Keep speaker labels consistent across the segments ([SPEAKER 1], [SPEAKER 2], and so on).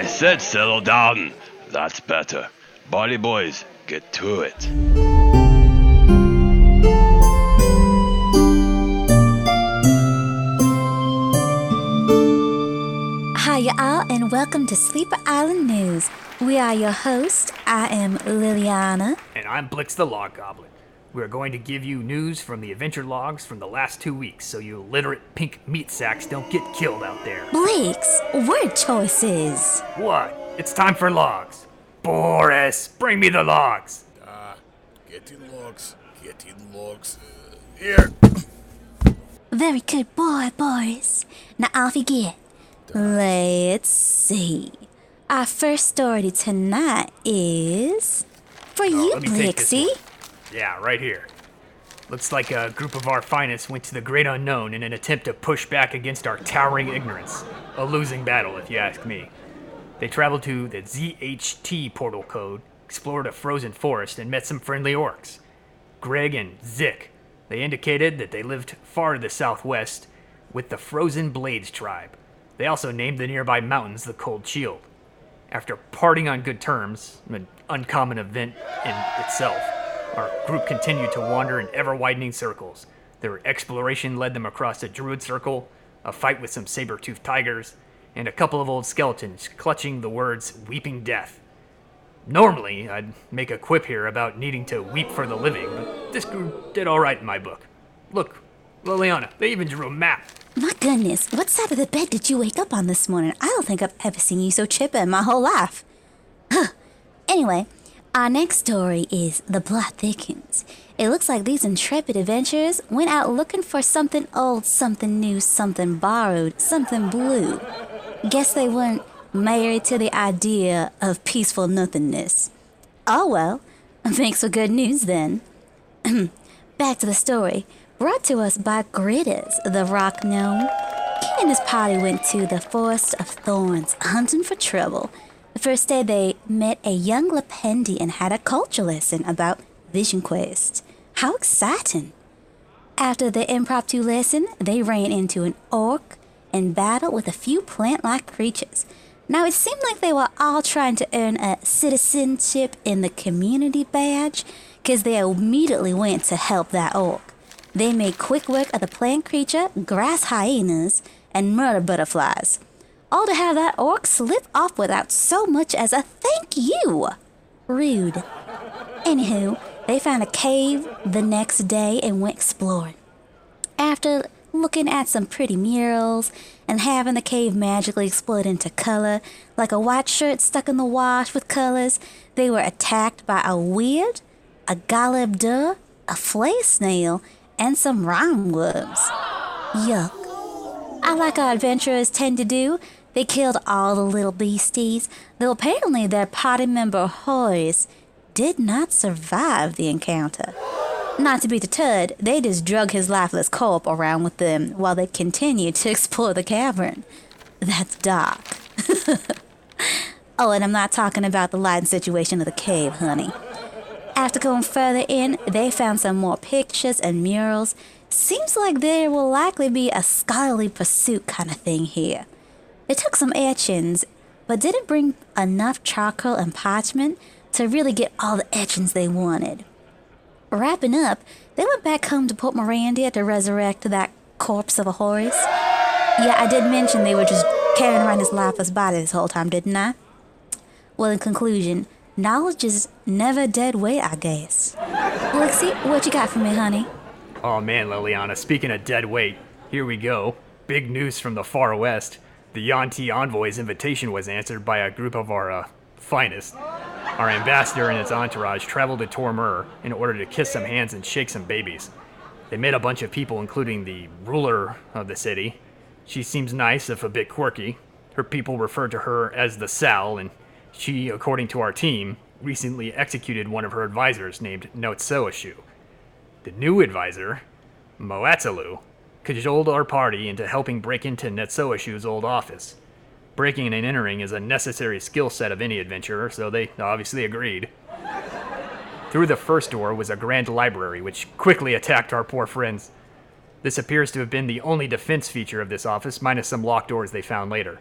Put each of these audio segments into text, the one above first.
[SPEAKER 1] I said settle down. That's better. Body boys, get to it.
[SPEAKER 2] Hi, y'all, and welcome to Sleeper Island News. We are your hosts. I am Liliana.
[SPEAKER 3] And I'm Blix the Log Goblin. We're going to give you news from the adventure logs from the last two weeks so you illiterate pink meat sacks don't get killed out there.
[SPEAKER 2] Blake's word choices.
[SPEAKER 3] What? It's time for logs. Boris, bring me the logs.
[SPEAKER 4] Ah, Get in logs. Get in logs. Uh, here.
[SPEAKER 2] Very good boy, Boris. Now off you get. Let's see. Our first story tonight is for you,
[SPEAKER 3] Oh, let me take this
[SPEAKER 2] Blixie.
[SPEAKER 3] Yeah, right here. Looks like a group of our finest went to the great unknown in an attempt to push back against our towering ignorance. A losing battle, if you ask me. They traveled to the ZHT portal code, explored a frozen forest, and met some friendly orcs. Greg and Zik. They indicated that they lived far to the southwest with the Frozen Blades tribe. They also named the nearby mountains the Cold Shield. After parting on good terms, an uncommon event in itself, our group continued to wander in ever widening circles. Their exploration led them across a druid circle, a fight with some saber toothed tigers, and a couple of old skeletons clutching the words Weeping Death. Normally, I'd make a quip here about needing to weep for the living, but this group did alright in my book. Look, Liliana, they even drew a map.
[SPEAKER 2] My goodness, what side of the bed did you wake up on this morning? I don't think I've ever seen you so chipper in my whole life. Huh. Anyway, our next story is The Plot Thickens. It looks like these intrepid adventurers went out looking for something old, something new, something borrowed, something blue. Guess they weren't married to the idea of peaceful nothingness. Oh well, thanks for good news then. Back to the story, brought to us by Gritters, the rock gnome. He and his party went to the Forest of Thorns hunting for trouble. The first day they met a young Lependi and had a culture lesson about Vision Quest. How exciting! After the impromptu lesson, they ran into an orc and battled with a few plant like creatures. Now, it seemed like they were all trying to earn a citizenship in the community badge because they immediately went to help that orc. They made quick work of the plant creature, grass hyenas, and murder butterflies. All to have that orc slip off without so much as a thank you. Rude. Anywho, they found a cave the next day and went exploring. After looking at some pretty murals and having the cave magically explode into color, like a white shirt stuck in the wash with colors, they were attacked by a weird, a galeb duhr, a flail snail, and some roundworms. Yuck. I like our adventurers tend to do. They killed all the little beasties, though apparently their party member Horace did not survive the encounter. Not to be deterred, they just drug his lifeless corpse around with them while they continued to explore the cavern. That's dark. oh, and I'm not talking about the lighting situation of the cave, honey. After going further in, they found some more pictures and murals. Seems like there will likely be a scholarly pursuit kind of thing here. They took some etchings, but didn't bring enough charcoal and parchment to really get all the etchings they wanted. Wrapping up, they went back home to Port Mirandia to resurrect that corpse of a horse. Yeah, I did mention they were just carrying around his lifeless body this whole time, didn't I? Well, in conclusion, knowledge is never dead weight, I guess. Lexi, what you got for me, honey?
[SPEAKER 3] Oh man, Liliana, speaking of dead weight, here we go. Big news from the far west. The Yanti envoy's invitation was answered by a group of our uh, finest. Our ambassador and his entourage traveled to Tormur in order to kiss some hands and shake some babies. They met a bunch of people, including the ruler of the city. She seems nice, if a bit quirky. Her people refer to her as the Sal, and she, according to our team, recently executed one of her advisors named Notsoashu. The new advisor, Moatsalu, cajoled our party into helping break into Netsoashu's old office. Breaking and entering is a necessary skill set of any adventurer, so they obviously agreed. Through the first door was a grand library, which quickly attacked our poor friends. This appears to have been the only defense feature of this office, minus some locked doors they found later.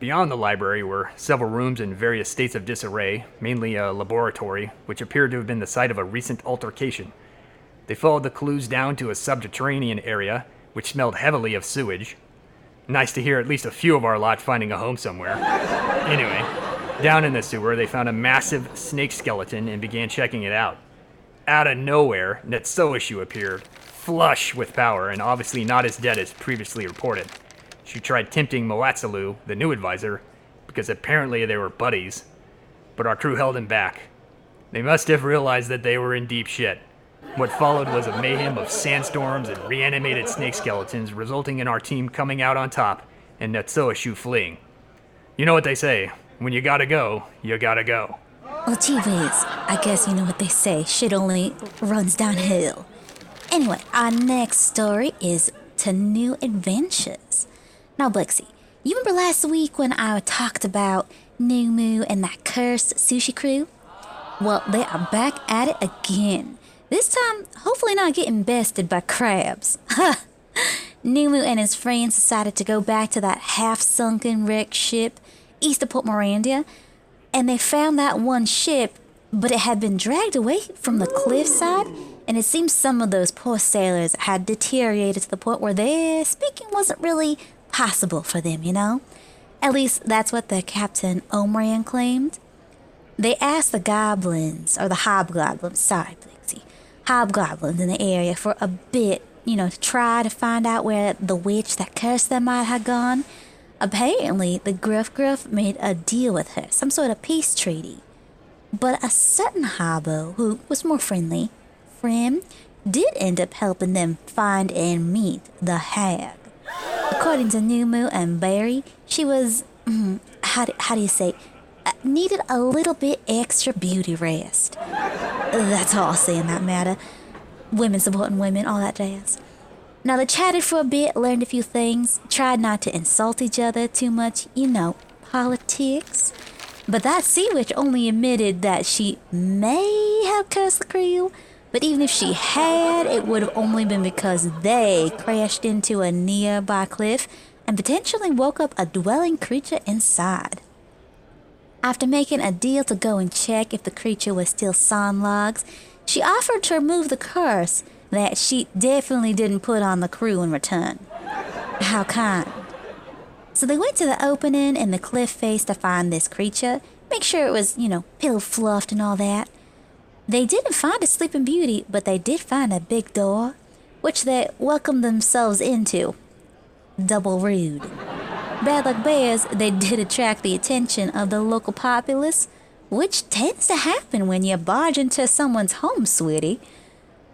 [SPEAKER 3] Beyond the library were several rooms in various states of disarray, mainly a laboratory, which appeared to have been the site of a recent altercation. They followed the clues down to a subterranean area, which smelled heavily of sewage. Nice to hear at least a few of our lot finding a home somewhere. anyway, down in the sewer, they found a massive snake skeleton and began checking it out. Out of nowhere, Netsuoshu appeared, flush with power and obviously not as dead as previously reported. She tried tempting Moatsalu, the new advisor, because apparently they were buddies, but our crew held him back. They must have realized that they were in deep shit. What followed was a mayhem of sandstorms and reanimated snake skeletons, resulting in our team coming out on top and Netsuoshu fleeing. You know what they say when you gotta go, you gotta go.
[SPEAKER 2] Well, gee whiz, I guess you know what they say shit only runs downhill. Anyway, our next story is to new adventures. Now, Blixie, you remember last week when I talked about Numu and that cursed sushi crew? Well, they are back at it again. This time, hopefully not getting bested by crabs. Ha! Numu and his friends decided to go back to that half-sunken wrecked ship east of Port Mirandia, and they found that one ship, but it had been dragged away from the cliffside, and it seems some of those poor sailors had deteriorated to the point where their speaking wasn't really possible for them, you know? At least that's what the Captain Omrian claimed. They asked the goblins, or the hobgoblins, sorry, Blixie, hobgoblins in the area for a bit, you know, to try to find out where the witch that cursed them might have gone. Apparently, the Gruff Gruff made a deal with her, some sort of peace treaty. But a certain hobo, who was more friendly, Frem, did end up helping them find and meet the hag. According to Numu and Barry, she was, mm, how, do, how do you say, uh, needed a little bit extra beauty rest. That's all I'll say in that matter. Women supporting women, all that jazz. Now they chatted for a bit, learned a few things, tried not to insult each other too much, you know, politics. But that sea witch only admitted that she may have cursed the crew, but even if she had, it would have only been because they crashed into a nearby cliff and potentially woke up a dwelling creature inside. After making a deal to go and check if the creature was still sawn logs, she offered to remove the curse that she definitely didn't put on the crew in return. How kind. So they went to the opening in the cliff face to find this creature, make sure it was, you know, pillow fluffed and all that. They didn't find a Sleeping Beauty, but they did find a big door, which they welcomed themselves into. Double rude. Bad luck bears, they did attract the attention of the local populace, which tends to happen when you barge into someone's home, sweetie.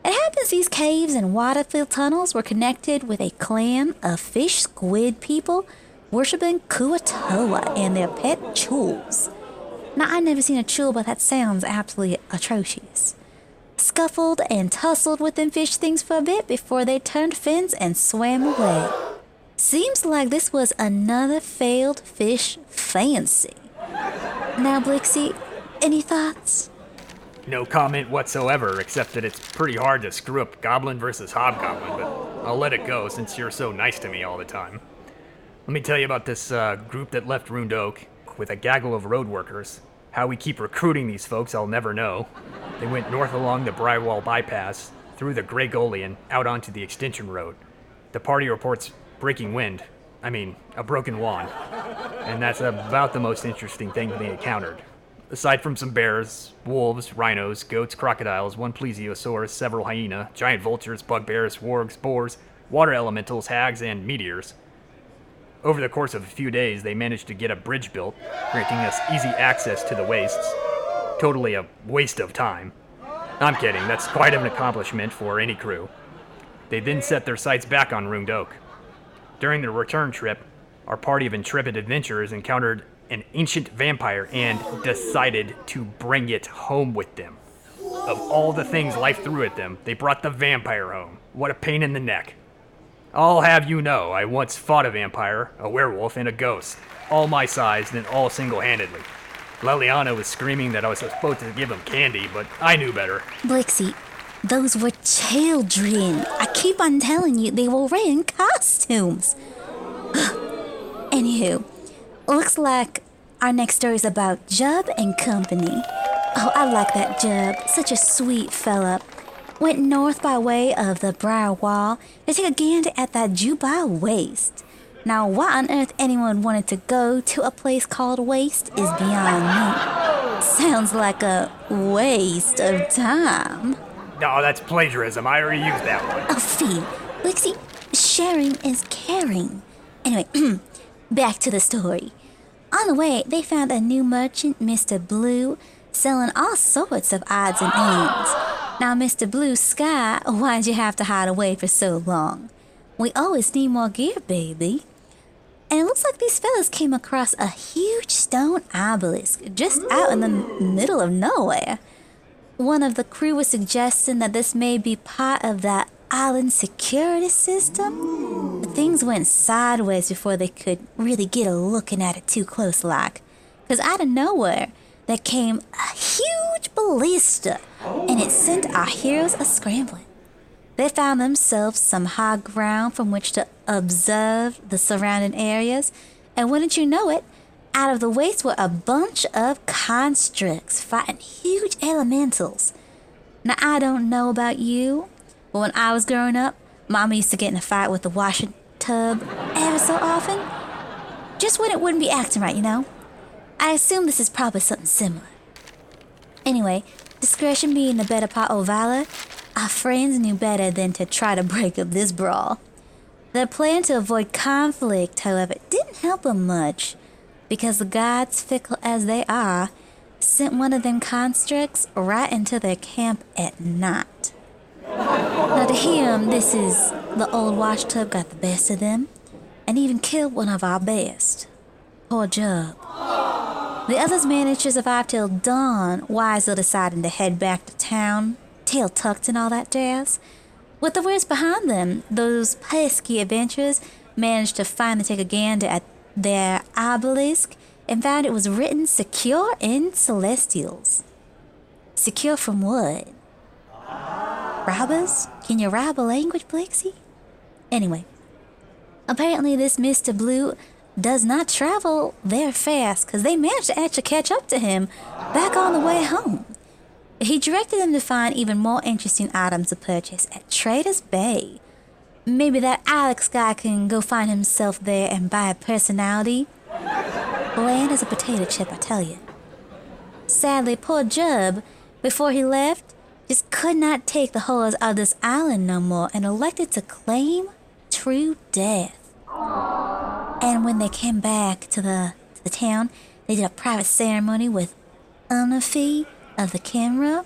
[SPEAKER 2] It happens these caves and water-filled tunnels were connected with a clan of fish squid people worshipping Kuo-toa and their pet chuuls. Now, I've never seen a chuul, but that sounds absolutely atrocious. Scuffled and tussled with them fish things for a bit before they turned fins and swam away. Seems like this was another failed fish fancy. Now, Blixie, any thoughts?
[SPEAKER 3] No comment whatsoever, except that it's pretty hard to screw up Goblin versus Hobgoblin, but I'll let it go since you're so nice to me all the time. Let me tell you about this uh, group that left Ruined Oak with a gaggle of road workers. How we keep recruiting these folks, I'll never know. They went north along the Briar Wall bypass, through the and out onto the Extension Road. The party reports breaking wind. I mean, a broken wand. And that's about the most interesting thing they encountered. Aside from some bears, wolves, rhinos, goats, crocodiles, one plesiosaurus, several hyena, giant vultures, bugbears, wargs, boars, water elementals, hags, and meteors. Over the course of a few days, they managed to get a bridge built, granting us easy access to the wastes. Totally a waste of time. I'm kidding, that's quite an accomplishment for any crew. They then set their sights back on Ruined Oak. During the return trip, our party of intrepid adventurers encountered an ancient vampire and decided to bring it home with them. Of all the things life threw at them, they brought the vampire home. What a pain in the neck. I'll have you know, I once fought a vampire, a werewolf, and a ghost, all my size, and all single handedly. Liliana was screaming that I was supposed to give him candy, but I knew better.
[SPEAKER 2] Blixie, those were children. I keep on telling you they were wearing costumes. Anywho, Looks like our next story is about Jub and Company. Oh, I like that Jub. Such a sweet fella. Went north by way of the Briar Wall to take a gander at that Juba Waste. Now, why on earth anyone wanted to go to a place called Waste is beyond me. Sounds like a waste of time.
[SPEAKER 3] No, that's plagiarism. I already used that one.
[SPEAKER 2] Oh, Fee, Lixie, sharing is caring. Anyway, back to the story. On the way, they found a new merchant, Mr. Blue, selling all sorts of odds and ends. Now, Mr. Blue Sky, why'd you have to hide away for so long? We always need more gear, baby. And it looks like these fellas came across a huge stone obelisk just out in the middle of nowhere. One of the crew was suggesting that this may be part of that island security system. But things went sideways before they could really get a looking at it too close like. Because out of nowhere, there came a huge ballista, and it sent our heroes a scrambling. They found themselves some high ground from which to observe the surrounding areas, and wouldn't you know it, out of the waste were a bunch of constructs fighting huge elementals. Now, I don't know about you, but when I was growing up, Mama used to get in a fight with the washing tub ever so often. Just when it wouldn't be acting right, you know? I assume this is probably something similar. Anyway, discretion being the better part of valor, our friends knew better than to try to break up this brawl. Their plan to avoid conflict, however, didn't help them much, because the gods, fickle as they are, sent one of them constructs right into their camp at night. Now, to him, this is the old washtub got the best of them, and even killed one of our best. Poor Jub. The others managed to survive till dawn, wisely deciding to head back to town, tail tucked and all that jazz. With the words behind them, those pesky adventurers managed to finally take a gander at their obelisk and found it was written secure in celestials. Secure from what? Robbers? Can you rob a language, Blixie? Anyway, apparently this Mr. Blue does not travel very fast because they managed to actually catch up to him back on the way home. He directed them to find even more interesting items to purchase at Trader's Bay. Maybe that Alex guy can go find himself there and buy a personality. Bland as a potato chip, I tell you. Sadly, poor Jub, before he left, just could not take the horrors of this island no more and elected to claim true death. And when they came back to the to the town, they did a private ceremony with Unafi of the camera.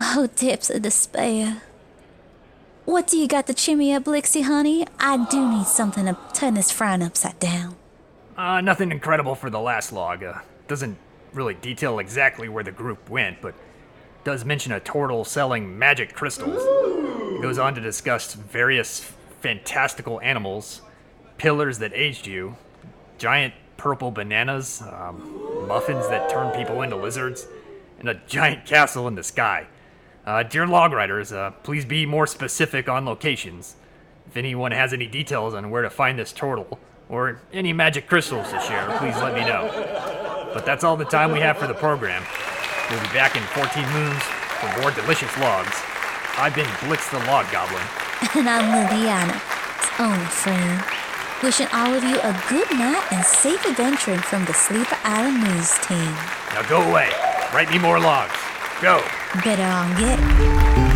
[SPEAKER 2] Oh, dips of despair. What do you got cheer me up, Blixie, honey? I do need something to turn this frown upside down.
[SPEAKER 3] Uh, nothing incredible for the last log. Uh, doesn't really detail exactly where the group went, but does mention a turtle selling magic crystals. It goes on to discuss various fantastical animals, pillars that aged you, giant purple bananas, um, muffins that turn people into lizards, and a giant castle in the sky. Uh, dear log writers, uh, please be more specific on locations. If anyone has any details on where to find this turtle, or any magic crystals to share, please let me know. But that's all the time we have for the program. We'll be back in 14 moons for more delicious logs. I've been Blitz the Log Goblin.
[SPEAKER 2] And I'm Liliana, his own friend. Wishing all of you a good night and safe adventuring from the Sleeper Island News team.
[SPEAKER 3] Now go away. Write me more logs. Go.
[SPEAKER 2] Better on get.